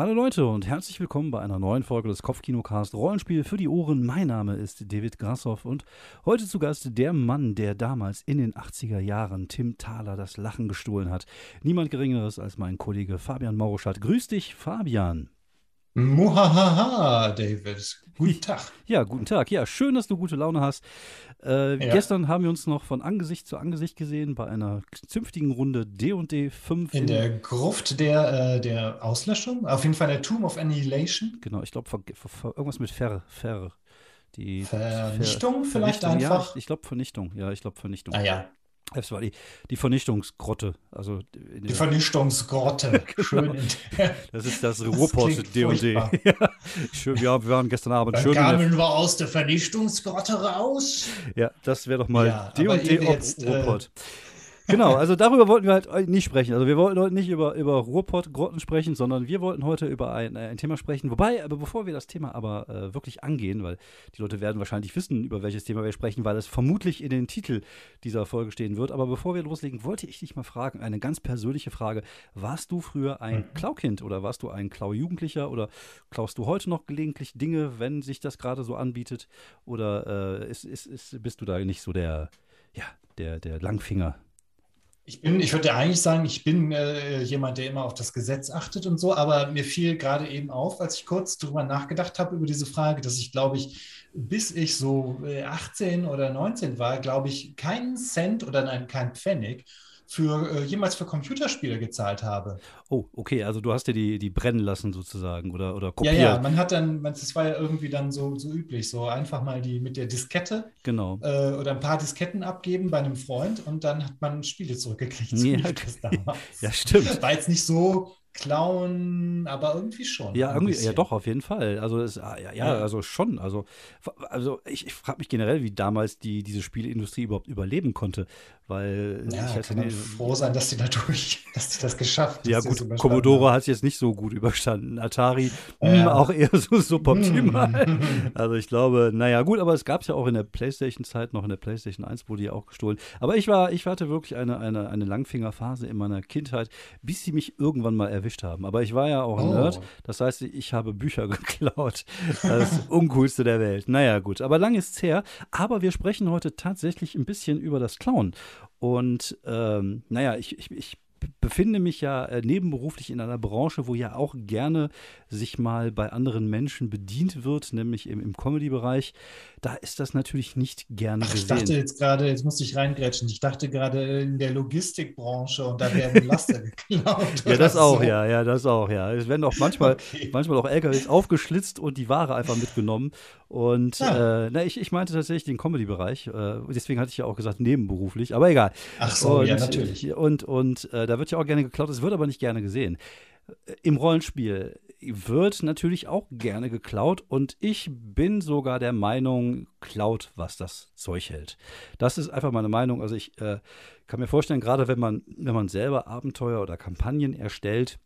Hallo Leute und herzlich willkommen bei einer neuen Folge des Kopfkinocast Rollenspiel für die Ohren. Mein Name ist David Grassoff und heute zu Gast der Mann, der damals in den 80er Jahren Tim Thaler das Lachen gestohlen hat. Niemand Geringeres als mein Kollege Fabian Mauruschat. Grüß dich, Fabian. Muhahaha, David. Guten Tag. Ja, guten Tag. Ja, schön, dass du gute Laune hast. Äh, ja. Gestern haben wir uns noch von Angesicht zu Angesicht gesehen bei einer zünftigen Runde D&D 5. In, in der Gruft der, äh, der Auslöschung? Auf jeden Fall der Tomb of Annihilation? Genau, ich glaube irgendwas mit Fer. Fer. Die Vernichtung Ver vielleicht Vernichtung, einfach? Ja, ich, ich glaube Vernichtung. Ja, ich glaube Vernichtung. Ah ja, es war die, die Vernichtungsgrotte. Also die Vernichtungsgrotte. genau. Schön. Das ist das Ruhrpott D&D. ja, wir waren gestern Abend Dann schön. kamen wir aus der Vernichtungsgrotte raus. Ja, das wäre doch mal D&D ja, Ruhrpott. Äh, genau, also darüber wollten wir halt nicht sprechen. Also wir wollten heute nicht über, über Ruhrpott-Grotten sprechen, sondern wir wollten heute über ein, ein Thema sprechen. Wobei, aber bevor wir das Thema aber äh, wirklich angehen, weil die Leute werden wahrscheinlich wissen, über welches Thema wir sprechen, weil es vermutlich in den Titel dieser Folge stehen wird. Aber bevor wir loslegen, wollte ich dich mal fragen, eine ganz persönliche Frage. Warst du früher ein mhm. Klaukind oder warst du ein Klau-Jugendlicher oder klaust du heute noch gelegentlich Dinge, wenn sich das gerade so anbietet? Oder äh, ist, ist, ist, bist du da nicht so der, ja, der, der Langfinger? Ich bin, ich würde eigentlich sagen, ich bin äh, jemand, der immer auf das Gesetz achtet und so, aber mir fiel gerade eben auf, als ich kurz darüber nachgedacht habe, über diese Frage, dass ich, glaube ich, bis ich so 18 äh, oder 19 war, glaube ich, keinen Cent oder nein, kein Pfennig für äh, jemals für Computerspiele gezahlt habe. Oh, okay, also du hast dir die, die brennen lassen sozusagen oder, oder kopiert. Ja, ja, man hat dann, das war ja irgendwie dann so, so üblich, so einfach mal die mit der Diskette genau. Äh, oder ein paar Disketten abgeben bei einem Freund und dann hat man Spiele zurückgekriegt. So ja, ja, stimmt. War jetzt nicht so klauen, aber irgendwie schon. Ja, irgendwie, ja doch, auf jeden Fall. Also es, ah, ja, ja, also schon. Also, also ich, ich frage mich generell, wie damals die, diese Spieleindustrie überhaupt überleben konnte. Weil ja, ich kann man froh sein, dass die dadurch, dass die das geschafft Ja, gut, Commodore hat es jetzt nicht so gut überstanden. Atari ja. mh, hm, auch eher so suboptimal. Hm. also ich glaube, naja, gut, aber es gab es ja auch in der Playstation-Zeit, noch in der Playstation 1 wurde ja auch gestohlen. Aber ich war, ich hatte wirklich eine, eine, eine Langfingerphase in meiner Kindheit, bis sie mich irgendwann mal erwischt haben. Aber ich war ja auch ein oh. Nerd. Das heißt, ich habe Bücher geklaut. Das Uncoolste der Welt. Naja, gut. Aber lang ist es her. Aber wir sprechen heute tatsächlich ein bisschen über das Klauen. Und ähm, naja, ich, ich, ich befinde mich ja äh, nebenberuflich in einer Branche, wo ja auch gerne sich mal bei anderen Menschen bedient wird, nämlich im, im Comedy-Bereich. Da ist das natürlich nicht gerne Ach, gesehen. Ich dachte jetzt gerade, jetzt musste ich reingrätschen, ich dachte gerade in der Logistikbranche und da werden Laster geklaut. ja, das auch, so. ja, ja, das auch, ja. Es werden auch manchmal, okay. manchmal auch LKWs aufgeschlitzt und die Ware einfach mitgenommen. Und ja. äh, na, ich, ich meinte tatsächlich den Comedy-Bereich. Äh, deswegen hatte ich ja auch gesagt, nebenberuflich, aber egal. Ach so, und, ja, natürlich. Und, und äh, da wird ja auch gerne geklaut, es wird aber nicht gerne gesehen. Äh, Im Rollenspiel wird natürlich auch gerne geklaut und ich bin sogar der Meinung, klaut, was das Zeug hält. Das ist einfach meine Meinung. Also ich äh, kann mir vorstellen, gerade wenn man, wenn man selber Abenteuer oder Kampagnen erstellt,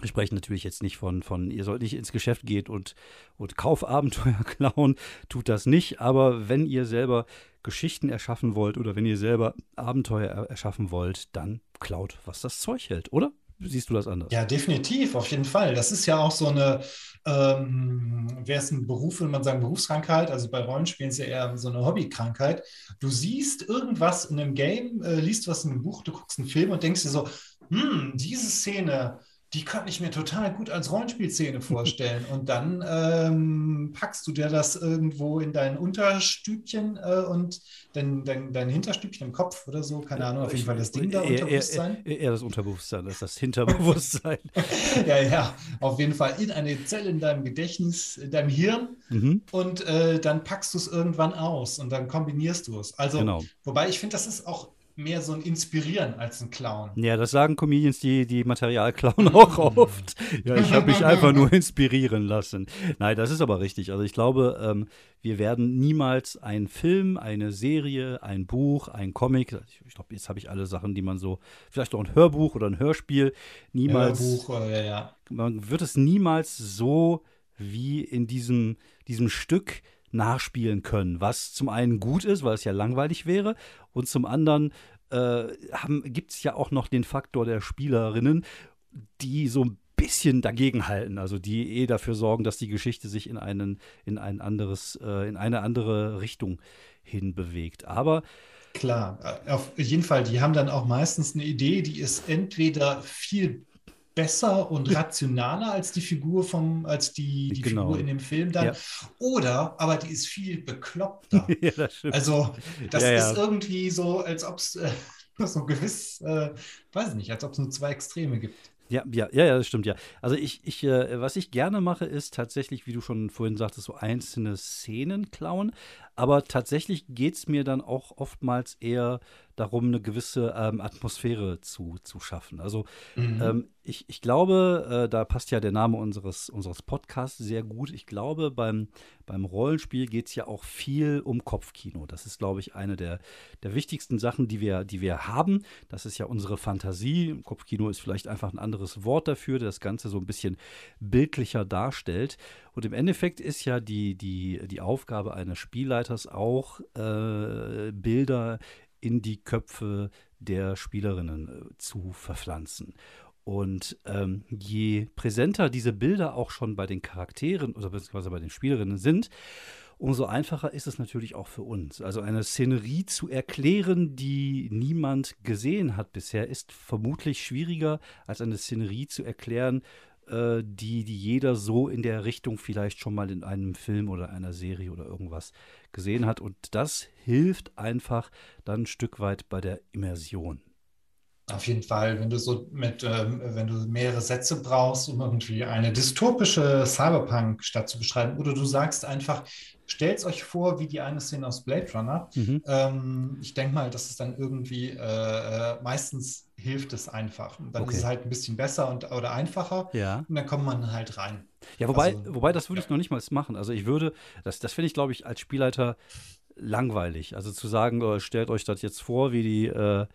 wir sprechen natürlich jetzt nicht von, von ihr sollt nicht ins Geschäft gehen und, und Kaufabenteuer klauen, tut das nicht. Aber wenn ihr selber Geschichten erschaffen wollt oder wenn ihr selber Abenteuer erschaffen wollt, dann klaut, was das Zeug hält, oder? Siehst du das anders? Ja, definitiv, auf jeden Fall. Das ist ja auch so eine, ähm, wäre es ein Beruf, wenn man sagen Berufskrankheit, also bei Rollenspielen ist ja eher so eine Hobbykrankheit. Du siehst irgendwas in einem Game, äh, liest was in einem Buch, du guckst einen Film und denkst dir so, hm, diese Szene, die könnte ich mir total gut als Rollenspielszene vorstellen. Und dann ähm, packst du dir das irgendwo in dein Unterstübchen äh, und dein, dein, dein Hinterstübchen im Kopf oder so, keine Ahnung, auf jeden Fall das Ding da, eher, Unterbewusstsein. Eher, eher, das Unterbewusstsein, das ist das Hinterbewusstsein. ja, ja, auf jeden Fall in eine Zelle in deinem Gedächtnis, in deinem Hirn mhm. und äh, dann packst du es irgendwann aus und dann kombinierst du es. Also, genau. wobei ich finde, das ist auch mehr so ein Inspirieren als ein Clown. Ja, das sagen Comedians, die, die Material klauen, auch oft. Ja, ich habe mich einfach nur inspirieren lassen. Nein, das ist aber richtig. Also ich glaube, ähm, wir werden niemals einen Film, eine Serie, ein Buch, ein Comic, ich glaube, jetzt habe ich alle Sachen, die man so, vielleicht auch ein Hörbuch oder ein Hörspiel, niemals. Hörbuch, ja, ja. Man wird es niemals so wie in diesem, diesem Stück nachspielen können, was zum einen gut ist, weil es ja langweilig wäre, und zum anderen äh, gibt es ja auch noch den Faktor der Spielerinnen, die so ein bisschen dagegenhalten, also die eh dafür sorgen, dass die Geschichte sich in einen, in ein anderes, äh, in eine andere Richtung hinbewegt. Aber Klar, auf jeden Fall, die haben dann auch meistens eine Idee, die ist entweder viel besser und rationaler als die Figur vom, als die, die genau. Figur in dem Film dann. Ja. Oder, aber die ist viel bekloppter. ja, das. Also, das ja, ist irgendwie so, als ob es äh, so gewiss, äh, weiß ich nicht, als ob es nur zwei Extreme gibt. Ja, ja, ja, ja, das stimmt, ja. Also ich, ich, äh, was ich gerne mache, ist tatsächlich, wie du schon vorhin sagtest, so einzelne Szenen klauen. Aber tatsächlich geht es mir dann auch oftmals eher darum, eine gewisse ähm, Atmosphäre zu, zu schaffen. Also mhm. ähm, ich, ich glaube, äh, da passt ja der Name unseres, unseres Podcasts sehr gut. Ich glaube, beim, beim Rollenspiel geht es ja auch viel um Kopfkino. Das ist, glaube ich, eine der, der wichtigsten Sachen, die wir, die wir haben. Das ist ja unsere Fantasie. Kopfkino ist vielleicht einfach ein anderes Wort dafür, das Ganze so ein bisschen bildlicher darstellt. Und im Endeffekt ist ja die, die, die Aufgabe eines Spielleiters auch, äh, Bilder in die Köpfe der Spielerinnen äh, zu verpflanzen. Und ähm, je präsenter diese Bilder auch schon bei den Charakteren oder beziehungsweise bei den Spielerinnen sind, umso einfacher ist es natürlich auch für uns. Also eine Szenerie zu erklären, die niemand gesehen hat bisher, ist vermutlich schwieriger als eine Szenerie zu erklären, äh, die, die jeder so in der Richtung vielleicht schon mal in einem Film oder einer Serie oder irgendwas gesehen hat. Und das hilft einfach dann ein Stück weit bei der Immersion. Auf jeden Fall, wenn du so mit, ähm, wenn du mehrere Sätze brauchst, um irgendwie eine dystopische Cyberpunk-Stadt zu beschreiben, oder du sagst einfach, stellt euch vor, wie die eine Szene aus Blade Runner. Mhm. Ähm, ich denke mal, dass es dann irgendwie äh, äh, meistens hilft es einfach. Und dann okay. ist es halt ein bisschen besser und, oder einfacher. Ja. Und dann kommt man halt rein. Ja, wobei, also, wobei das würde ja. ich noch nicht mal machen. Also ich würde, das, das finde ich, glaube ich, als Spielleiter langweilig. Also zu sagen, äh, stellt euch das jetzt vor, wie die äh,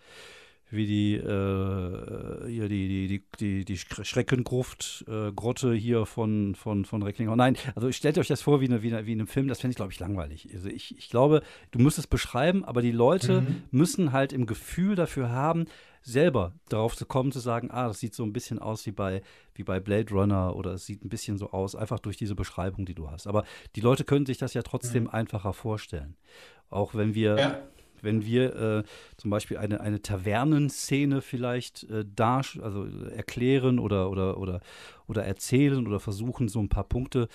wie die, äh, hier die, die, die, die, die Schreckengruft, äh, Grotte hier von, von, von Recklinghausen. Nein, also stellt euch das vor wie, eine, wie, eine, wie in einem Film, das fände ich, glaube ich, langweilig. Also ich, ich glaube, du musst es beschreiben, aber die Leute mhm. müssen halt im Gefühl dafür haben, selber darauf zu kommen, zu sagen, ah, das sieht so ein bisschen aus wie bei, wie bei Blade Runner oder es sieht ein bisschen so aus, einfach durch diese Beschreibung, die du hast. Aber die Leute können sich das ja trotzdem mhm. einfacher vorstellen. Auch wenn wir. Ja wenn wir äh, zum Beispiel eine, eine Tavernenszene vielleicht äh, dar, also erklären oder, oder, oder, oder erzählen oder versuchen, so ein paar Punkte äh,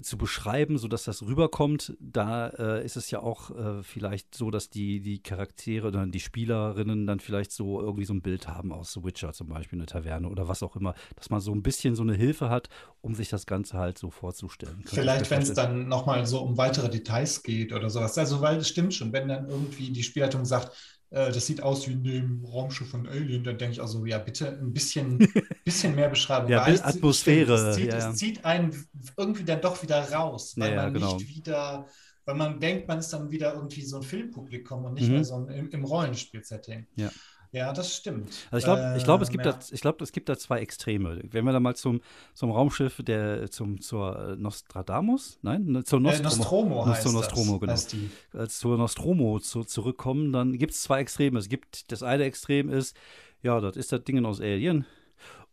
zu beschreiben, sodass das rüberkommt, da äh, ist es ja auch äh, vielleicht so, dass die, die Charaktere oder die Spielerinnen dann vielleicht so irgendwie so ein Bild haben aus The Witcher zum Beispiel, eine Taverne oder was auch immer, dass man so ein bisschen so eine Hilfe hat, um sich das Ganze halt so vorzustellen. Vielleicht, wenn es dann nochmal so um weitere Details geht oder sowas. Also, weil es stimmt schon, wenn dann irgendwie die Spielleitung sagt, äh, das sieht aus wie in dem Raumschiff von Alien. Dann denke ich also, ja, bitte ein bisschen, bisschen mehr Beschreibung. ja, Weil Atmosphäre. Es, zieht, ja, ja. es zieht einen irgendwie dann doch wieder raus, weil ja, man genau. nicht wieder, weil man denkt, man ist dann wieder irgendwie so ein Filmpublikum und nicht mhm. mehr so ein, im, im Rollenspiel-Setting. Ja. Ja, das stimmt. Also ich glaube, ich glaube, es gibt ja. da, ich glaube, es gibt da zwei Extreme. Wenn wir da mal zum, zum Raumschiff der zum zur Nostradamus, nein, ne, zur Nostromo, äh, Nostromo heißt zur Nostromo, das, genau. Als äh, zur Nostromo zu, zurückkommen, dann gibt es zwei Extreme. Es gibt das eine Extrem ist, ja, das ist das Ding aus Alien.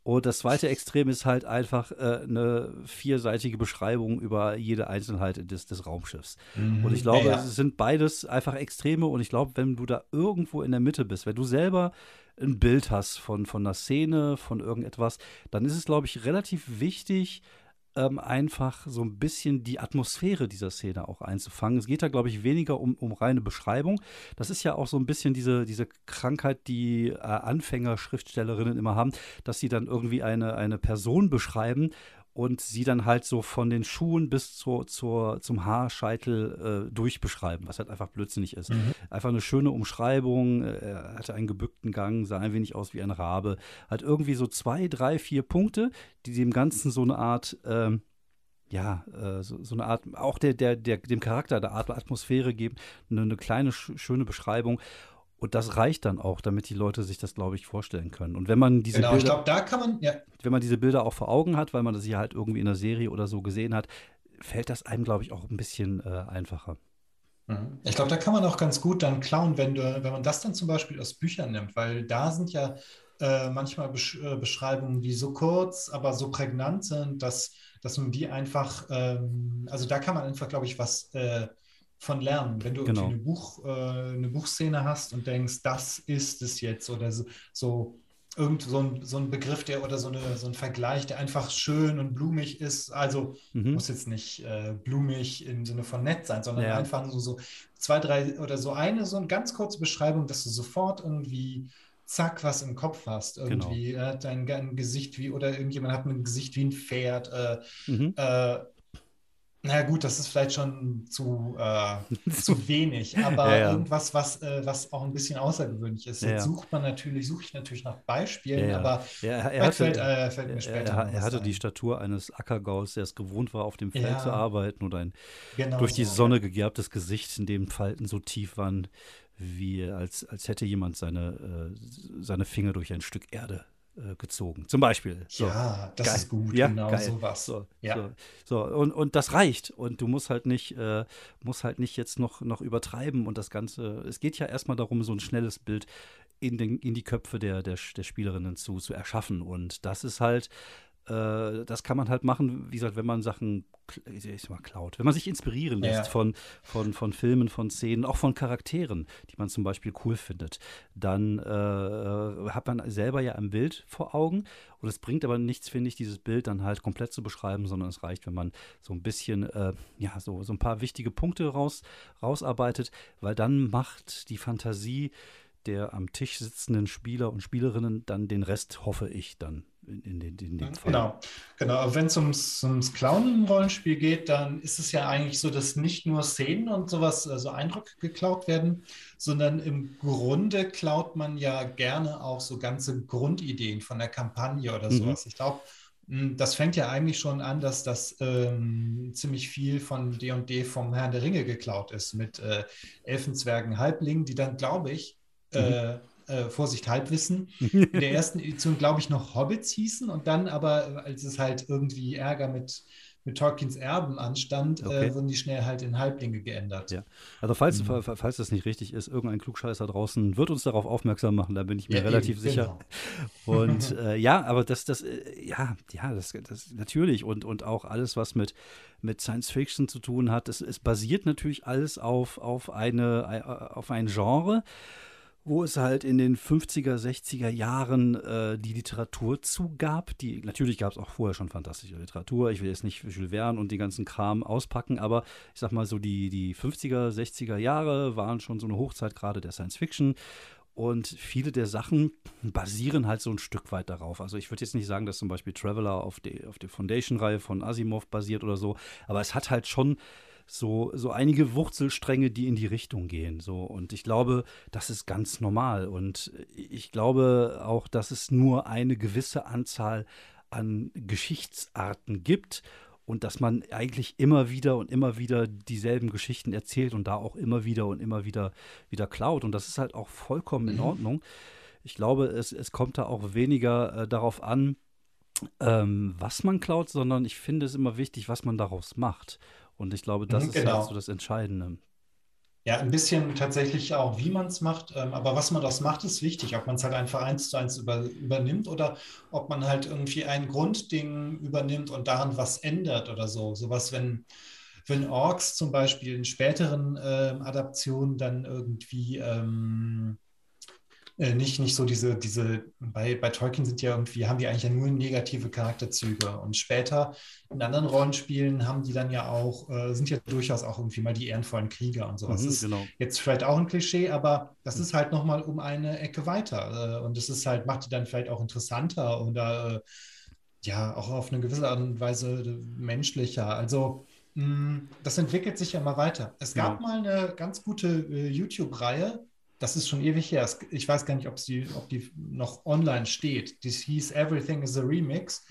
Und das zweite Extrem ist halt einfach äh, eine vierseitige Beschreibung über jede Einzelheit des, des Raumschiffs. Mhm. Und ich glaube, ja, ja. es sind beides einfach Extreme. Und ich glaube, wenn du da irgendwo in der Mitte bist, wenn du selber ein Bild hast von, von einer Szene, von irgendetwas, dann ist es, glaube ich, relativ wichtig, ähm, einfach so ein bisschen die Atmosphäre dieser Szene auch einzufangen. Es geht da, glaube ich, weniger um, um reine Beschreibung. Das ist ja auch so ein bisschen diese, diese Krankheit, die äh, Anfänger-Schriftstellerinnen immer haben, dass sie dann irgendwie eine, eine Person beschreiben und sie dann halt so von den Schuhen bis zur, zur, zum Haarscheitel äh, durchbeschreiben, was halt einfach blödsinnig ist. Mhm. Einfach eine schöne Umschreibung, äh, er hatte einen gebückten Gang, sah ein wenig aus wie ein Rabe. Hat irgendwie so zwei, drei, vier Punkte, die dem Ganzen so eine Art, ähm, ja, äh, so, so, eine Art, auch der, der, der, dem Charakter der Art Atmosphäre geben, eine, eine kleine, schöne Beschreibung. Und das reicht dann auch, damit die Leute sich das, glaube ich, vorstellen können. Und wenn man diese genau, Bilder, ich glaube, da kann man, ja. wenn man diese Bilder auch vor Augen hat, weil man das ja halt irgendwie in der Serie oder so gesehen hat, fällt das einem, glaube ich, auch ein bisschen äh, einfacher. Mhm. Ich glaube, da kann man auch ganz gut dann klauen, wenn, du, wenn man das dann zum Beispiel aus Büchern nimmt, weil da sind ja äh, manchmal Besch äh, Beschreibungen, die so kurz, aber so prägnant sind, dass, dass man die einfach, ähm, also da kann man einfach, glaube ich, was äh, von lernen. Wenn du Genau. irgendwie eine, Buch, äh, eine Buchszene hast und denkst, das ist es jetzt oder so, so irgend so ein, so ein Begriff, der oder so, eine, so ein Vergleich, der einfach schön und blumig ist. Also Mhm. muss jetzt nicht äh, blumig im Sinne von nett sein, sondern Ja. einfach nur so zwei, drei oder so eine, so eine ganz kurze Beschreibung, dass du sofort irgendwie zack, was im Kopf hast. Genau. Irgendwie er hat ein, ein Gesicht wie, oder irgendjemand hat ein Gesicht wie ein Pferd. Äh, Mhm. äh, naja, gut, das ist vielleicht schon zu, äh, zu wenig, aber Ja, ja. irgendwas, was, äh, was auch ein bisschen außergewöhnlich ist. Jetzt ja. sucht man natürlich, suche ich natürlich nach Beispielen, aber er, hatte, fällt, äh, fällt mir er, später er, er hatte ein. die Statur eines Ackergaus, der es gewohnt war, auf dem Feld zu arbeiten und ein Genau durch die so. Sonne gegerbtes Gesicht, in dem Falten so tief waren, wie als, als hätte jemand seine, äh, seine Finger durch ein Stück Erde gezogen. Zum Beispiel. So. Ja, das Geil. ist gut, Ja, genau geil. sowas. So, Ja. so, so. Und, und das reicht. Und du musst halt nicht, äh, musst halt nicht jetzt noch, noch übertreiben und das Ganze. Es geht ja erstmal darum, so ein schnelles Bild in, den, in die Köpfe der, der, der Spielerinnen zu, zu erschaffen. Und das ist halt, äh, das kann man halt machen, wie gesagt, wenn man Sachen, ich sag mal, klaut. Wenn man sich inspirieren lässt Ja. von, von, von Filmen, von Szenen, auch von Charakteren, die man zum Beispiel cool findet, dann äh, hat man selber ja ein Bild vor Augen und es bringt aber nichts, finde ich, dieses Bild dann halt komplett zu beschreiben, sondern es reicht, wenn man so ein bisschen, äh, ja, so, so ein paar wichtige Punkte raus, rausarbeitet, weil dann macht die Fantasie der am Tisch sitzenden Spieler und Spielerinnen dann den Rest, hoffe ich, dann in, in, den- in dem Fall. Genau, genau. Wenn es ums, ums Klauen im Rollenspiel geht, dann ist es ja eigentlich so, dass nicht nur Szenen und sowas, also Eindrücke geklaut werden, sondern im Grunde klaut man ja gerne auch so ganze Grundideen von der Kampagne oder Mhm. sowas. Ich glaube, das fängt ja eigentlich schon an, dass das ähm, ziemlich viel von D&D vom Herrn der Ringe geklaut ist mit äh, Elfenzwergen, Halblingen, die dann, glaube ich, äh, äh, Vorsicht, Halbwissen, in der ersten Edition, glaube ich, noch Hobbits hießen und dann aber, als es halt irgendwie Ärger mit, mit Tolkiens Erben anstand, Okay. äh, wurden die schnell halt in Halblinge geändert. Ja. Also falls, Mhm. fa- falls das nicht richtig ist, irgendein Klugscheißer draußen wird uns darauf aufmerksam machen, da bin ich mir Ja, relativ eben, sicher. genau. Und äh, ja, aber das, das, äh, ja, ja, das, das natürlich und, und auch alles, was mit, mit Science Fiction zu tun hat, es, es basiert natürlich alles auf, auf, eine, äh, auf ein Genre, wo es halt in den 50er, 60er Jahren äh, die Literatur zugab. Die, natürlich gab es auch vorher schon fantastische Literatur. Ich will jetzt nicht Jules Verne und die ganzen Kram auspacken, aber ich sag mal so, die, die 50er, 60er Jahre waren schon so eine Hochzeit gerade der Science Fiction. Und viele der Sachen basieren halt so ein Stück weit darauf. Also ich würde jetzt nicht sagen, dass zum Beispiel Traveler auf die, auf die Foundation-Reihe von Asimov basiert oder so, aber es hat halt schon so, so einige Wurzelstränge, die in die Richtung gehen. So. Und ich glaube, das ist ganz normal. Und ich glaube auch, dass es nur eine gewisse Anzahl an Geschichtsarten gibt und dass man eigentlich immer wieder und immer wieder dieselben Geschichten erzählt und da auch immer wieder und immer wieder wieder klaut. Und das ist halt auch vollkommen in Mhm. Ordnung. Ich glaube, es, es kommt da auch weniger äh, darauf an, ähm, was man klaut, sondern ich finde es immer wichtig, was man daraus macht. Und ich glaube, das Mhm, ist genau. halt so das Entscheidende. Ja, ein bisschen tatsächlich auch, wie man es macht, ähm, aber was man daraus macht, ist wichtig. Ob man es halt einfach eins zu eins über, übernimmt oder ob man halt irgendwie ein Grundding übernimmt und daran was ändert oder so. Sowas, wenn, wenn Orks zum Beispiel in späteren ähm, Adaptionen dann irgendwie ähm, äh, nicht, nicht so diese, diese, bei, bei Tolkien sind ja irgendwie, haben die eigentlich ja nur negative Charakterzüge und später in anderen Rollenspielen haben die dann ja auch, äh, sind ja durchaus auch irgendwie mal die ehrenvollen Krieger und sowas. Mhm, Das ist genau. jetzt vielleicht auch ein Klischee, aber das ist halt nochmal um eine Ecke weiter äh, und das ist halt, macht die dann vielleicht auch interessanter oder äh, ja, auch auf eine gewisse Art und Weise äh, menschlicher. Also mh, das entwickelt sich ja immer weiter. Es gab Genau. mal eine ganz gute äh, YouTube-Reihe, das ist schon ewig her. Ich weiß gar nicht, ob, sie, ob die noch online steht. Das hieß Everything is a Remix.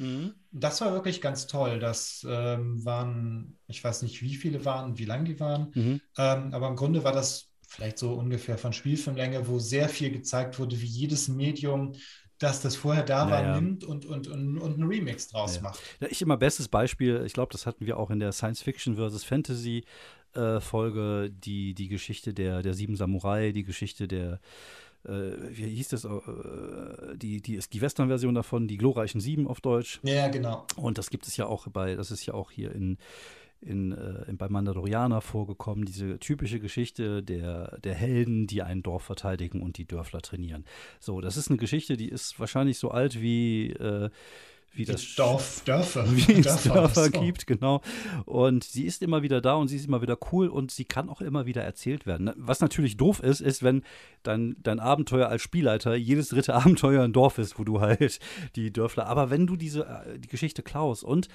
Das war wirklich ganz toll. Das ähm, waren, ich weiß nicht, wie viele waren, wie lang die waren, Mhm. ähm, aber im Grunde war das vielleicht so ungefähr von Spielfilmlänge, wo sehr viel gezeigt wurde, wie jedes Medium, das das vorher da Ja, war, nimmt und, und, und, und einen Remix draus Ja. macht. Ja, ich immer bestes Beispiel, ich glaube, das hatten wir auch in der Science Fiction versus Fantasy äh, Folge, die, die Geschichte der, der sieben Samurai, die Geschichte der äh, wie hieß das, äh, die, die ist die Western-Version davon, die glorreichen Sieben auf Deutsch. Ja, genau. Und das gibt es ja auch bei, das ist ja auch hier in, in, in, bei Mandalorianer vorgekommen, diese typische Geschichte der, der Helden, die ein Dorf verteidigen und die Dörfler trainieren. So, das ist eine Geschichte, die ist wahrscheinlich so alt wie äh, wie das Dorf, Dörfer, wie es Dörfer, gibt, genau. Und sie ist immer wieder da und sie ist immer wieder cool und sie kann auch immer wieder erzählt werden. Was natürlich doof ist, ist, wenn dein, dein Abenteuer als Spielleiter jedes dritte Abenteuer ein Dorf ist, wo du halt die Dörfler. Aber wenn du diese äh, die Geschichte klaust und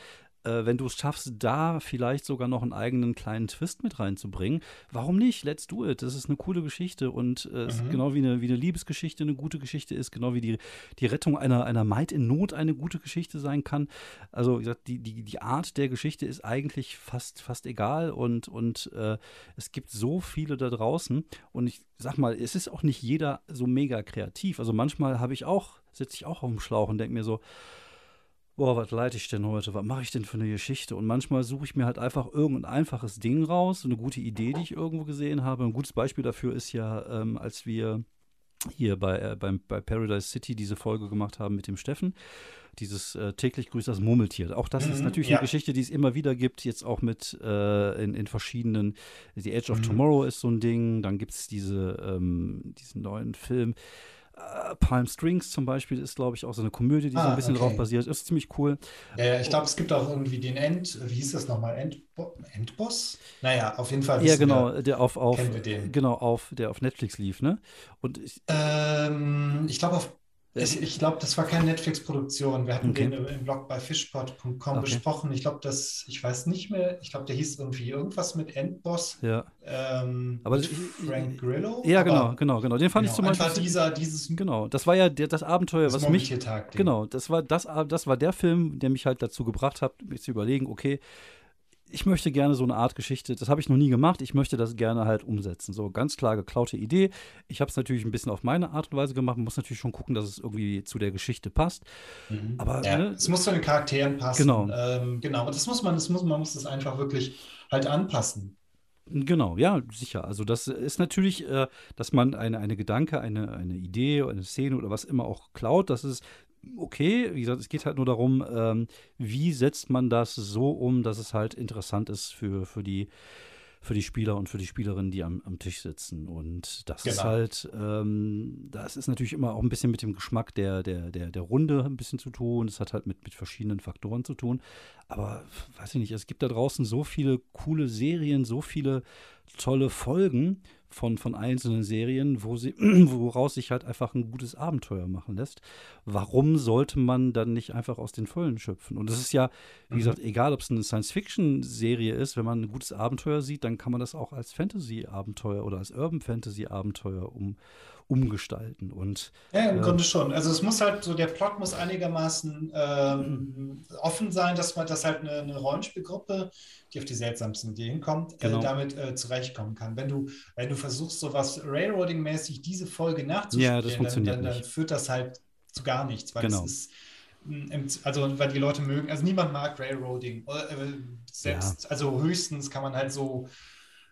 äh, wenn du es schaffst, da vielleicht sogar noch einen eigenen kleinen Twist mit reinzubringen, warum nicht? Let's do it. Das ist eine coole Geschichte und äh, mhm. genau wie eine, wie eine Liebesgeschichte eine gute Geschichte ist, genau wie die, die Rettung einer, einer Maid in Not eine gute Geschichte sein kann. Also, wie gesagt, die, die, die Art der Geschichte ist eigentlich fast, fast egal und, und äh, es gibt so viele da draußen und ich sag mal, es ist auch nicht jeder so mega kreativ. Also manchmal habe ich auch, sitze ich auch auf dem Schlauch und denke mir so, boah, was leite ich denn heute? Was mache ich denn für eine Geschichte? Und manchmal suche ich mir halt einfach irgendein einfaches Ding raus, eine gute Idee, die ich irgendwo gesehen habe. Ein gutes Beispiel dafür ist ja, ähm, als wir hier bei, äh, beim, bei Paradise City diese Folge gemacht haben mit dem Steffen. Dieses äh, täglich grüßt das Murmeltier. Auch das mhm, ist natürlich ja. eine Geschichte, die es immer wieder gibt, jetzt auch mit äh, in, in verschiedenen. The Edge of mhm. Tomorrow ist so ein Ding. Dann gibt es diese, ähm, diesen neuen Film Uh, Palm Strings zum Beispiel ist, glaube ich, auch so eine Komödie, die ah, so ein bisschen okay. drauf basiert. Ist ziemlich cool. Ja, ich glaube, es gibt auch irgendwie den End, wie hieß das nochmal? Endbo Endboss? Naja, auf jeden Fall. Ja, genau, wir, der auf, auf genau, auf, der auf Netflix lief, ne? Und ich, ähm, ich glaube auf ich, ich glaube, das war keine Netflix-Produktion. Wir hatten okay. den im Blog bei fishpot.com okay. besprochen. Ich glaube, das, ich weiß nicht mehr, ich glaube, der hieß irgendwie irgendwas mit Endboss. Ja. Ähm, aber Frank Grillo. Ja, genau, genau, genau. Den fand genau, ich zum Beispiel. Dieser, dieses, genau, das war ja der, das Abenteuer, das was mich. Genau, das war das, das war der Film, der mich halt dazu gebracht hat, mir zu überlegen, okay, ich möchte gerne so eine Art Geschichte, das habe ich noch nie gemacht, ich möchte das gerne halt umsetzen. So ganz klar geklaute Idee. Ich habe es natürlich ein bisschen auf meine Art und Weise gemacht, man muss natürlich schon gucken, dass es irgendwie zu der Geschichte passt. Mhm. Aber ja, ne, es muss zu den Charakteren passen. Genau. Ähm, genau. Und das muss man, das muss, man muss das einfach wirklich halt anpassen. Genau, ja, sicher. Also das ist natürlich, äh, dass man eine, eine Gedanke, eine, eine Idee, eine Szene oder was immer auch klaut, das ist okay. Wie gesagt, es geht halt nur darum, ähm, wie setzt man das so um, dass es halt interessant ist für, für die für die Spieler und für die Spielerinnen, die am, am Tisch sitzen. Und das genau. ist halt, ähm, das ist natürlich immer auch ein bisschen mit dem Geschmack der, der, der, der Runde ein bisschen zu tun. Es hat halt mit, mit verschiedenen Faktoren zu tun. Aber weiß ich nicht, es gibt da draußen so viele coole Serien, so viele tolle Folgen von, von einzelnen Serien, wo sie, woraus sich halt einfach ein gutes Abenteuer machen lässt. Warum sollte man dann nicht einfach aus den Vollen schöpfen? Und es ist ja, wie mhm. gesagt, egal ob es eine Science-Fiction-Serie ist, wenn man ein gutes Abenteuer sieht, dann kann man das auch als Fantasy-Abenteuer oder als Urban Fantasy-Abenteuer um, umgestalten. Und, ja, im äh, Grunde schon. Also es muss halt so, der Plot muss einigermaßen ähm, offen sein, dass man das halt eine, eine Rollenspielgruppe, die auf die seltsamsten Ideen kommt, äh, genau. äh, damit äh, zurechtkommen kann. Wenn du, wenn du versuchst, sowas Railroading-mäßig diese Folge nachzuspielen, ja, das funktioniert dann, dann, dann führt das halt zu gar nichts, weil genau. es ist also weil die Leute mögen, also niemand mag Railroading. Äh, selbst, ja. also höchstens kann man halt so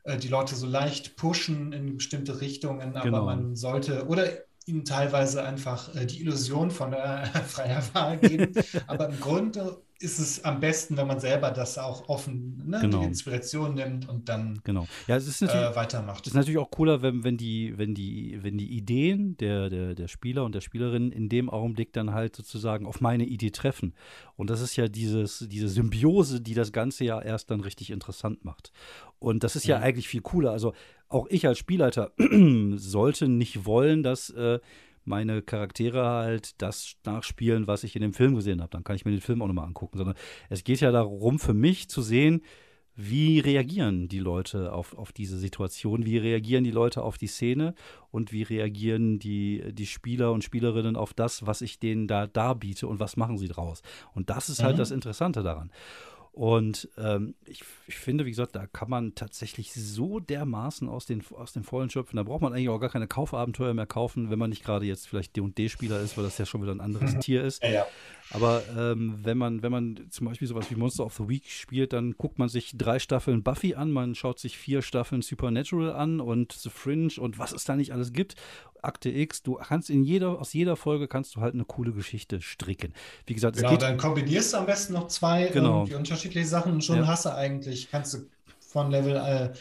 äh, die Leute so leicht pushen in bestimmte Richtungen, aber genau. man sollte, oder ihnen teilweise einfach äh, die Illusion von der freier Wahl geben. aber im Grunde ist es am besten, wenn man selber das auch offen, ne, genau. die Inspiration nimmt und dann genau. ja, es ist natürlich, äh, weitermacht. Es ist natürlich auch cooler, wenn, wenn, die, wenn, die, wenn die Ideen der, der, der Spieler und der Spielerin in dem Augenblick dann halt sozusagen auf meine Idee treffen. Und das ist ja dieses, diese Symbiose, die das Ganze ja erst dann richtig interessant macht. Und das ist ja, ja eigentlich viel cooler. Also auch ich als Spielleiter sollte nicht wollen, dass äh, meine Charaktere halt das nachspielen, was ich in dem Film gesehen habe. Dann kann ich mir den Film auch nochmal angucken. Sondern es geht ja darum, für mich zu sehen, wie reagieren die Leute auf, auf diese Situation, wie reagieren die Leute auf die Szene und wie reagieren die, die Spieler und Spielerinnen auf das, was ich denen da darbiete und was machen sie draus. Und das ist halt mhm. das Interessante daran. Und ähm, ich, ich, finde, wie gesagt, da kann man tatsächlich so dermaßen aus den, aus den Vollen schöpfen. Da braucht man eigentlich auch gar keine Kaufabenteuer mehr kaufen, wenn man nicht gerade jetzt vielleicht D&D-Spieler ist, weil das ja schon wieder ein anderes Tier ist. Ja, ja. Aber ähm, wenn man, wenn man zum Beispiel sowas wie Monster of the Week spielt, dann guckt man sich drei Staffeln Buffy an, man schaut sich vier Staffeln Supernatural an und The Fringe und was es da nicht alles gibt Akte X. Du kannst in jeder, aus jeder Folge kannst du halt eine coole Geschichte stricken. Wie gesagt, genau, dann kombinierst du am besten noch zwei genau. unterschiedliche Sachen und schon ja. hast du eigentlich, kannst du von Level äh,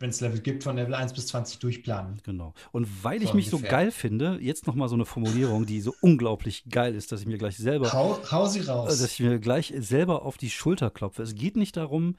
wenn es Level gibt, von Level 1 bis 20 durchplanen. Genau. Und weil ich mich ungefähr. so geil finde, jetzt nochmal so eine Formulierung, die so unglaublich geil ist, dass ich mir gleich selber. Hau, hau sie raus. Dass ich mir gleich selber auf die Schulter klopfe. Es geht nicht darum,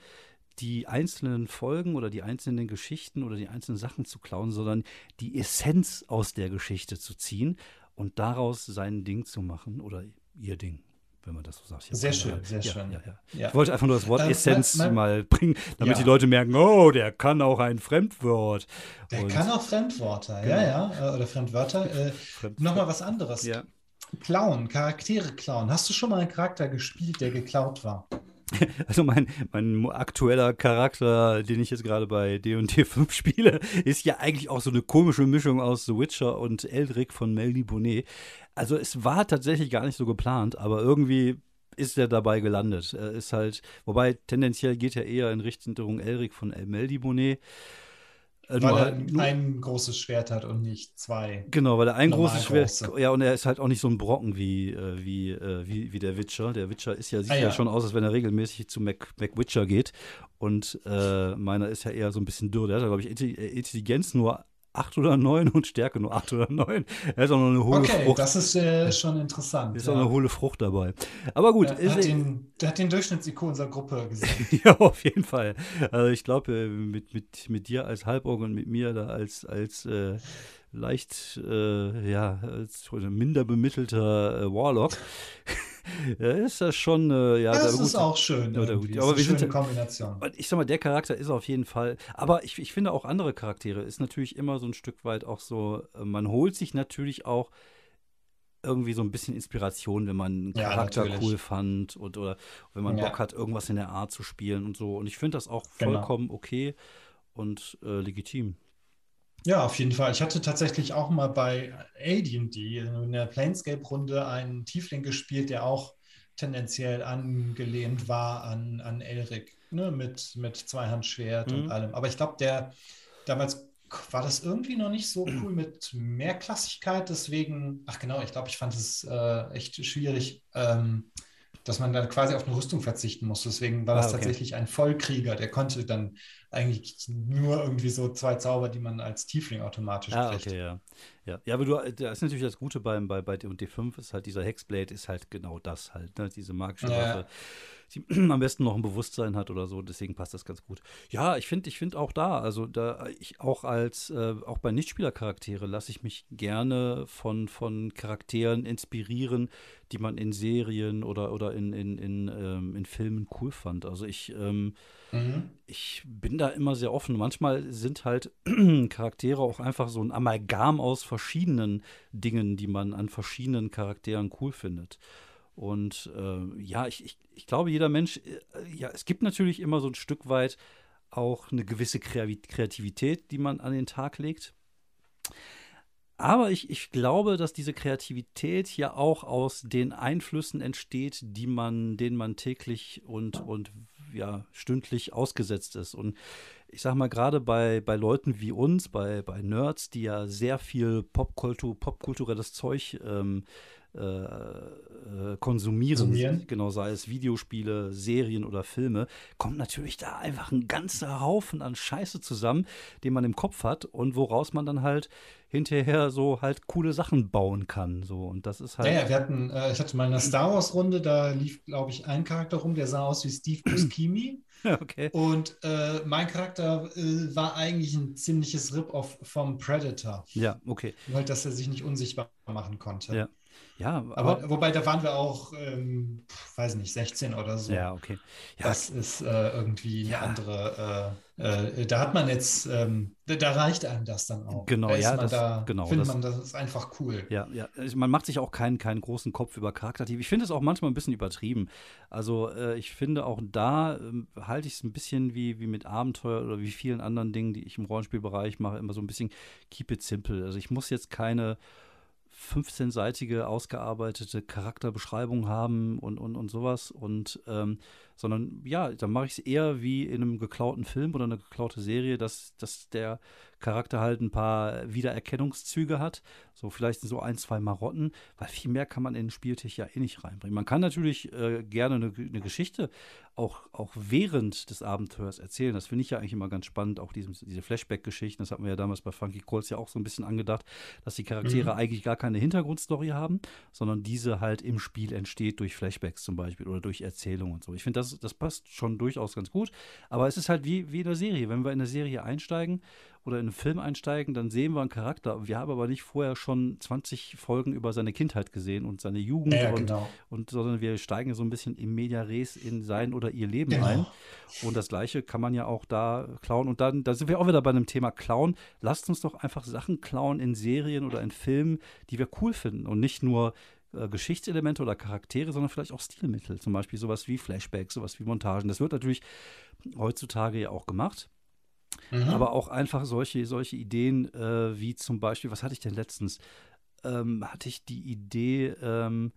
die einzelnen Folgen oder die einzelnen Geschichten oder die einzelnen Sachen zu klauen, sondern die Essenz aus der Geschichte zu ziehen und daraus sein Ding zu machen oder ihr Ding wenn man das so sagt. Sehr schön, Ahnung. sehr ja, schön. Ja, ja. Ich wollte einfach nur das Wort äh, Essenz mein, mein, mal bringen, damit die Leute merken, oh, der kann auch ein Fremdwort. Der Und, kann auch Fremdworte, genau. ja, ja, äh, oder Fremdwörter. Äh, Nochmal was anderes. Klauen, Charaktere klauen. Hast du schon mal einen Charakter gespielt, der geklaut war? Also mein, mein aktueller Charakter, den ich jetzt gerade bei D&D 5 spiele, ist ja eigentlich auch so eine komische Mischung aus The Witcher und Eldrick von Melody Bonnet. Also es war tatsächlich gar nicht so geplant, aber irgendwie ist er dabei gelandet. Er ist halt, wobei tendenziell geht er eher in Richtung Elric von Melody Bonnet. Äh, weil er halt ein großes Schwert hat und nicht zwei. Genau, weil er ein großes Schwert. Ja, und er ist halt auch nicht so ein Brocken wie, äh, wie, äh, wie, wie der Witcher. Der Witcher ist ja, sieht ah, ja. ja. schon aus, als wenn er regelmäßig zu Mac, Mac Witcher geht. Und äh, meiner ist ja eher so ein bisschen dürr. Der hat, glaube ich, Intelligenz nur 8 oder 9 und Stärke nur 8 oder 9. Er ist auch noch eine hohle okay, Frucht. das ist äh, schon interessant. Ist ja. auch eine hohle Frucht dabei. Aber gut. Der, hat, den, der hat den Durchschnitts-IQ unserer Gruppe gesehen. ja, auf jeden Fall. Also ich glaube, äh, mit, mit, mit dir als Halborg und mit mir da als, als äh, leicht, äh, ja, als minder bemittelter äh, Warlock ja, ist das schon, äh, ja. Das ist auch schön. Ja. Aber wir sind, Kombination. Ich sag mal, der Charakter ist auf jeden Fall, aber ich, ich finde auch andere Charaktere ist natürlich immer so ein Stück weit auch so, äh, man holt sich natürlich auch irgendwie so ein bisschen Inspiration, wenn man einen Charakter ja, cool fand und, oder wenn man ja. Bock hat, irgendwas in der Art zu spielen und so. Und ich finde das auch genau. vollkommen genau. okay und äh, legitim. Ja, auf jeden Fall. Ich hatte tatsächlich auch mal bei AD&D in der Planescape-Runde einen Tiefling gespielt, der auch tendenziell angelehnt war an, an Elric, ne? mit, mit Zweihandschwert mhm. und allem. Aber ich glaube, der damals war das irgendwie noch nicht so cool mit Mehrklassigkeit. Deswegen, ach genau, ich glaube, ich fand es äh, echt schwierig, ähm, dass man dann quasi auf eine Rüstung verzichten muss. Deswegen war das ah, okay. tatsächlich ein Vollkrieger, der konnte dann eigentlich nur irgendwie so zwei Zauber, die man als Tiefling automatisch ah, kriegt. okay, ja. Ja, ja aber du, das ist natürlich das Gute beim, bei, bei D&D5, ist halt dieser Hexblade ist halt genau das halt, ne? diese magische Waffe. Ja die am besten noch ein Bewusstsein hat oder so. Deswegen passt das ganz gut. Ja, ich finde, ich finde auch da, also da ich auch als, äh, auch bei Nichtspielercharaktere lasse ich mich gerne von, von Charakteren inspirieren, die man in Serien oder, oder in, in, in, ähm, in Filmen cool fand. Also ich, ähm, mhm. ich bin da immer sehr offen. Manchmal sind halt Charaktere auch einfach so ein Amalgam aus verschiedenen Dingen, die man an verschiedenen Charakteren cool findet. Und äh, ja, ich, ich, ich, glaube, jeder Mensch, äh, ja, es gibt natürlich immer so ein Stück weit auch eine gewisse Kreativität, die man an den Tag legt. Aber ich, ich glaube, dass diese Kreativität ja auch aus den Einflüssen entsteht, die man, denen man täglich und, und ja, stündlich ausgesetzt ist. Und ich sag mal, gerade bei, bei Leuten wie uns, bei, bei Nerds, die ja sehr viel Popkultur, popkulturelles Zeug ähm, äh, äh, konsumieren, Konsumieren. genau sei es Videospiele, Serien oder Filme, kommt natürlich da einfach ein ganzer Haufen an Scheiße zusammen, den man im Kopf hat und woraus man dann halt hinterher so halt coole Sachen bauen kann. So und das ist halt. Ja, ja wir hatten, äh, ich hatte mal eine Star Wars Runde, da lief, glaube ich, ein Charakter rum, der sah aus wie Steve Buscemi. okay. Und äh, mein Charakter äh, war eigentlich ein ziemliches Rip-Off vom Predator. Ja, okay. Weil dass er sich nicht unsichtbar machen konnte. Ja. Ja, aber, aber, wobei da waren wir auch, ähm, weiß nicht, 16 oder so. Ja, okay. Ja. Das ist äh, irgendwie eine ja. andere. Äh, äh, da hat man jetzt, ähm, da reicht einem das dann auch. Genau, ja, das, da, genau. Findet man, das ist einfach cool. Ja, ja. Also man macht sich auch keinen, keinen großen Kopf über Charaktertiefe. Ich finde es auch manchmal ein bisschen übertrieben. Also äh, ich finde auch da ähm, halte ich es ein bisschen wie, wie mit Abenteuer oder wie vielen anderen Dingen, die ich im Rollenspielbereich mache, immer so ein bisschen keep it simple. Also ich muss jetzt keine 15-seitige ausgearbeitete Charakterbeschreibung haben und, und, und sowas. Und ähm, sondern ja, dann mache ich es eher wie in einem geklauten Film oder einer geklaute Serie, dass, dass der Charakter halt ein paar Wiedererkennungszüge hat, so vielleicht so ein, zwei Marotten, weil viel mehr kann man in den Spieltisch ja eh nicht reinbringen. Man kann natürlich äh, gerne eine, eine, Geschichte auch, auch während des Abenteuers erzählen. Das finde ich ja eigentlich immer ganz spannend, auch diese, diese Flashback-Geschichten, das hatten wir ja damals bei Funky Calls ja auch so ein bisschen angedacht, dass die Charaktere mhm. eigentlich gar keine Hintergrundstory haben, sondern diese halt im Spiel entsteht durch Flashbacks zum Beispiel oder durch Erzählungen und so. Ich finde, das, das passt schon durchaus ganz gut, aber es ist halt wie, wie in der Serie. Wenn wir in der Serie einsteigen oder in einen Film einsteigen, dann sehen wir einen Charakter. Wir haben aber nicht vorher schon 20 Folgen über seine Kindheit gesehen und seine Jugend ja, und, genau. und, sondern wir steigen so ein bisschen im Media Res in sein oder ihr Leben genau. ein. Und das Gleiche kann man ja auch da klauen. Und dann, da sind wir auch wieder bei einem Thema Klauen. Lasst uns doch einfach Sachen klauen in Serien oder in Filmen, die wir cool finden und nicht nur äh, Geschichtselemente oder Charaktere, sondern vielleicht auch Stilmittel. Zum Beispiel sowas wie Flashbacks, sowas wie Montagen. Das wird natürlich heutzutage ja auch gemacht. Mhm. Aber auch einfach solche, solche Ideen, äh, wie zum Beispiel, was hatte ich denn letztens? Ähm, hatte ich die Idee, ähm,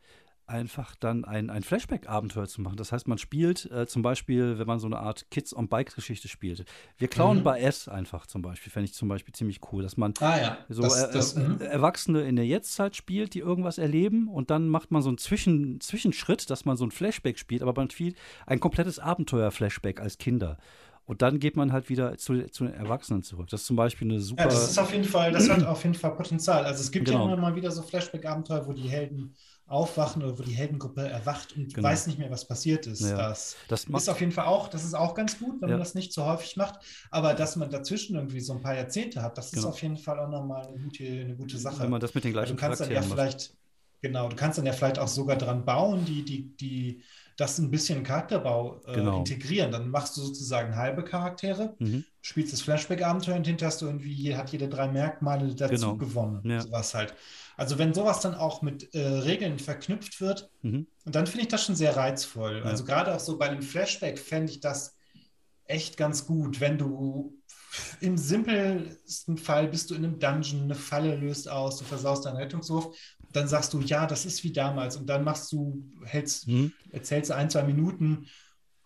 einfach dann ein, ein Flashback-Abenteuer zu machen. Das heißt, man spielt äh, zum Beispiel, wenn man so eine Art Kids on Bike-Geschichte spielt. Wir klauen mhm. bei S einfach zum Beispiel, fände ich zum Beispiel ziemlich cool, dass man ah, ja. so das, das, äh, äh, Erwachsene in der Jetztzeit spielt, die irgendwas erleben und dann macht man so einen Zwischen, Zwischenschritt, dass man so ein Flashback spielt, aber man spielt ein komplettes Abenteuer-Flashback als Kinder. Und dann geht man halt wieder zu, zu den Erwachsenen zurück. Das ist zum Beispiel eine super. Ja, das ist auf jeden Fall, das hat auf jeden Fall Potenzial. Also es gibt genau. ja immer mal wieder so Flashback-Abenteuer, wo die Helden aufwachen oder wo die Heldengruppe erwacht und genau. weiß nicht mehr, was passiert ist. Ja. Das, das ist auf jeden Fall auch, das ist auch ganz gut, wenn ja. man das nicht so häufig macht. Aber dass man dazwischen irgendwie so ein paar Jahrzehnte hat, das genau. ist auf jeden Fall auch nochmal eine gute, eine gute Sache. Wenn man das mit den gleichen Du kannst dann ja vielleicht, genau, du kannst dann ja vielleicht auch sogar dran bauen, die, die, die das ein bisschen Charakterbau äh, genau. integrieren. Dann machst du sozusagen halbe Charaktere, mhm. spielst das Flashback-Abenteuer und hinter hast du irgendwie, hat jede drei Merkmale dazu genau. gewonnen. Ja. Sowas halt. Also wenn sowas dann auch mit äh, Regeln verknüpft wird, mhm. dann finde ich das schon sehr reizvoll. Ja. Also gerade auch so bei einem Flashback fände ich das echt ganz gut, wenn du im simpelsten Fall bist du in einem Dungeon, eine Falle löst aus, du versaust deinen Rettungswurf, dann sagst du, ja, das ist wie damals und dann machst du, hältst, mhm. erzählst du ein, zwei Minuten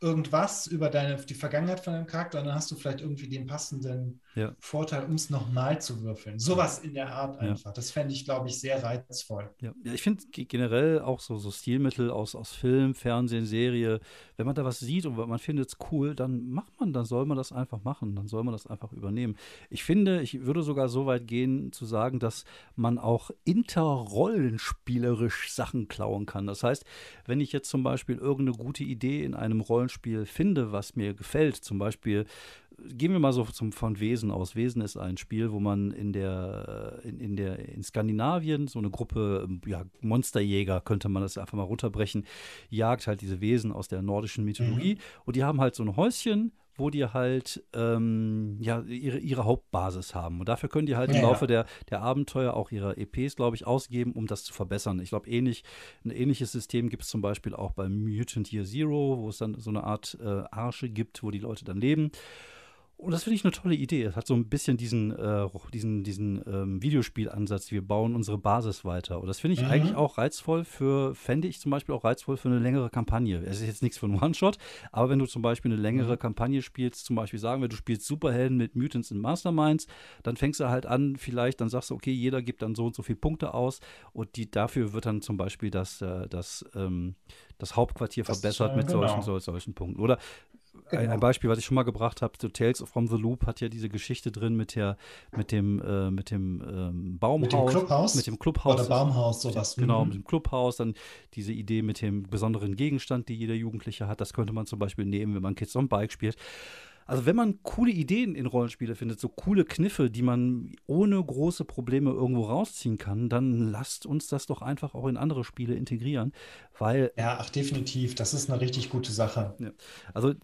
irgendwas über deine, die Vergangenheit von deinem Charakter und dann hast du vielleicht irgendwie den passenden ja. Vorteil, um es nochmal zu würfeln. Sowas in der Art einfach. Ja. Das fände ich, glaube ich, sehr reizvoll. Ja, ja ich finde generell auch so, so Stilmittel aus, aus Film, Fernsehen, Serie, wenn man da was sieht und man findet es cool, dann macht man, dann soll man das einfach machen, dann soll man das einfach übernehmen. Ich finde, ich würde sogar so weit gehen zu sagen, dass man auch interrollenspielerisch Sachen klauen kann. Das heißt, wenn ich jetzt zum Beispiel irgendeine gute Idee in einem Rollenspiel finde, was mir gefällt, zum Beispiel gehen wir mal so zum, von Wesen aus. Wesen ist ein Spiel, wo man in der, in, in der, in Skandinavien so eine Gruppe, ja, Monsterjäger könnte man das einfach mal runterbrechen, jagt halt diese Wesen aus der nordischen Mythologie. Mhm. Und die haben halt so ein Häuschen, wo die halt ähm, ja, ihre, ihre Hauptbasis haben. Und dafür können die halt ja, im Laufe der, der Abenteuer auch ihre EPs, glaube ich, ausgeben, um das zu verbessern. Ich glaube, ähnlich, ein ähnliches System gibt es zum Beispiel auch bei Mutant Year Zero, wo es dann so eine Art äh, Arsche gibt, wo die Leute dann leben. Und das finde ich eine tolle Idee. Es hat so ein bisschen diesen, äh, diesen, diesen ähm, Videospielansatz. Wir bauen unsere Basis weiter. Und das finde ich mhm. eigentlich auch reizvoll für, fände ich zum Beispiel auch reizvoll für eine längere Kampagne. Es ist jetzt nichts für einen One-Shot, aber wenn du zum Beispiel eine längere mhm. Kampagne spielst, zum Beispiel sagen wir, du spielst Superhelden mit Mutants und Masterminds, dann fängst du halt an, vielleicht, dann sagst du, okay, jeder gibt dann so und so viele Punkte aus und die, dafür wird dann zum Beispiel das, äh, das, ähm, das Hauptquartier das verbessert ist, äh, mit genau. solchen, solchen, solchen Punkten. Oder Genau. Ein, Beispiel, was ich schon mal gebracht habe, so Tales from the Loop hat ja diese Geschichte drin mit der, mit dem, äh, mit dem ähm, Baumhaus. Mit dem Clubhaus? Mit dem Clubhaus. Oder Baumhaus, sowas. Genau, mhm. mit dem Clubhaus. Dann diese Idee mit dem besonderen Gegenstand, die jeder Jugendliche hat. Das könnte man zum Beispiel nehmen, wenn man Kids on Bike spielt. Also wenn man coole Ideen in Rollenspiele findet, so coole Kniffe, die man ohne große Probleme irgendwo rausziehen kann, dann lasst uns das doch einfach auch in andere Spiele integrieren, weil ja, ach definitiv, das ist eine richtig gute Sache. Ja. Also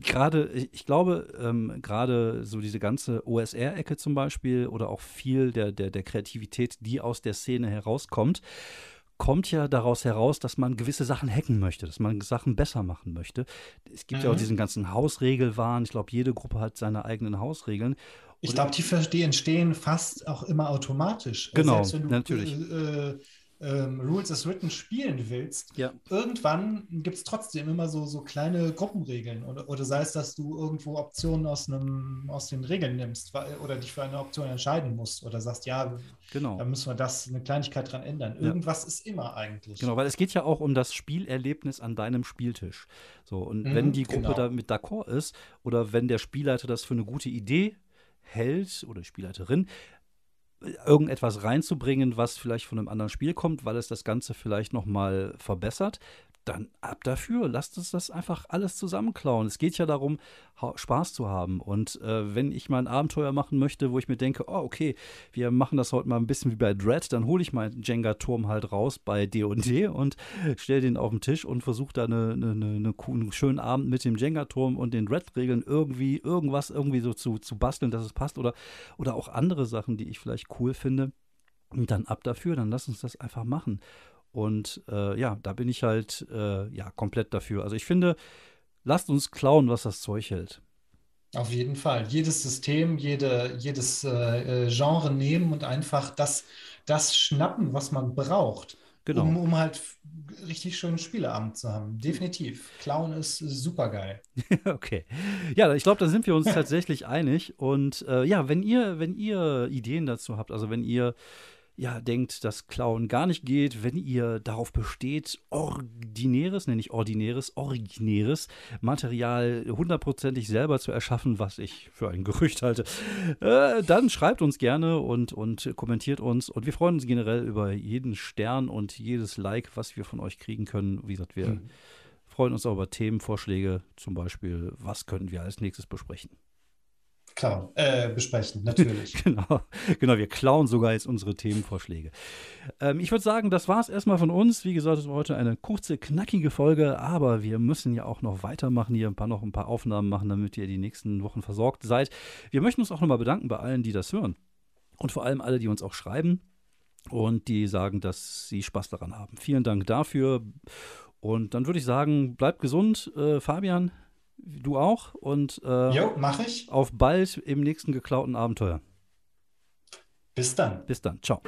gerade, ich glaube, ähm, gerade so diese ganze OSR-Ecke zum Beispiel oder auch viel der, der, der Kreativität, die aus der Szene herauskommt, kommt ja daraus heraus, dass man gewisse Sachen hacken möchte, dass man Sachen besser machen möchte. Es gibt mhm. ja auch mhm. diesen ganzen Hausregelwahn. Ich glaube, jede Gruppe hat seine eigenen Hausregeln. Ich glaube, die, die, entstehen fast auch immer automatisch. Genau, du, natürlich. Äh, äh, ähm, Rules as Written spielen willst, ja. irgendwann gibt es trotzdem immer so, so kleine Gruppenregeln. Oder, oder sei es, dass du irgendwo Optionen aus, einem, aus den Regeln nimmst oder dich für eine Option entscheiden musst oder sagst, ja, genau. da müssen wir das, eine Kleinigkeit dran ändern. Irgendwas ja. ist immer eigentlich. Genau, weil es geht ja auch um das Spielerlebnis an deinem Spieltisch. So, und mhm, wenn die Gruppe genau. damit d'accord ist oder wenn der Spielleiter das für eine gute Idee hält oder die Spielleiterin, irgendetwas reinzubringen, was vielleicht von einem anderen Spiel kommt, weil es das Ganze vielleicht noch mal verbessert, dann ab dafür. Lasst uns das einfach alles zusammenklauen. Es geht ja darum, Spaß zu haben. Und äh, wenn ich mal ein Abenteuer machen möchte, wo ich mir denke, oh, okay, wir machen das heute mal ein bisschen wie bei Dread, dann hole ich meinen Jenga-Turm halt raus bei D&D und stelle den auf den Tisch und versuche da eine, eine, eine, einen schönen Abend mit dem Jenga-Turm und den Dread-Regeln irgendwie irgendwas irgendwie so zu, zu basteln, dass es passt. Oder, oder auch andere Sachen, die ich vielleicht cool finde. Und dann ab dafür, dann lass uns das einfach machen. Und äh, ja, da bin ich halt äh, ja komplett dafür. Also ich finde, lasst uns klauen, was das Zeug hält. Auf jeden Fall. Jedes System, jede, jedes äh, äh Genre nehmen und einfach das, das schnappen, was man braucht. Genau. Um, um halt richtig schönen Spieleabend zu haben. Definitiv. Clown ist super geil. okay. Ja, ich glaube, da sind wir uns tatsächlich einig. Und äh, ja, wenn ihr, wenn ihr Ideen dazu habt, also wenn ihr ja, denkt, dass Klauen gar nicht geht, wenn ihr darauf besteht, ordinäres, nenne ich ordinäres, originäres Material hundertprozentig selber zu erschaffen, was ich für ein Gerücht halte, äh, dann schreibt uns gerne und, und kommentiert uns. Und wir freuen uns generell über jeden Stern und jedes Like, was wir von euch kriegen können. Wie gesagt, wir mhm. freuen uns auch über Themenvorschläge, zum Beispiel, was können wir als nächstes besprechen. Klauen, äh, besprechen, natürlich. genau, genau, wir klauen sogar jetzt unsere Themenvorschläge. Ähm, ich würde sagen, das war es erstmal von uns. Wie gesagt, es war heute eine kurze, knackige Folge, aber wir müssen ja auch noch weitermachen, hier ein paar, noch ein paar Aufnahmen machen, damit ihr die nächsten Wochen versorgt seid. Wir möchten uns auch nochmal bedanken bei allen, die das hören. Und vor allem alle, die uns auch schreiben und die sagen, dass sie Spaß daran haben. Vielen Dank dafür. Und dann würde ich sagen, bleibt gesund. Äh, Fabian, Du auch. Und äh, jo, mach ich. Auf bald im nächsten geklauten Abenteuer. Bis dann. Bis dann. Ciao.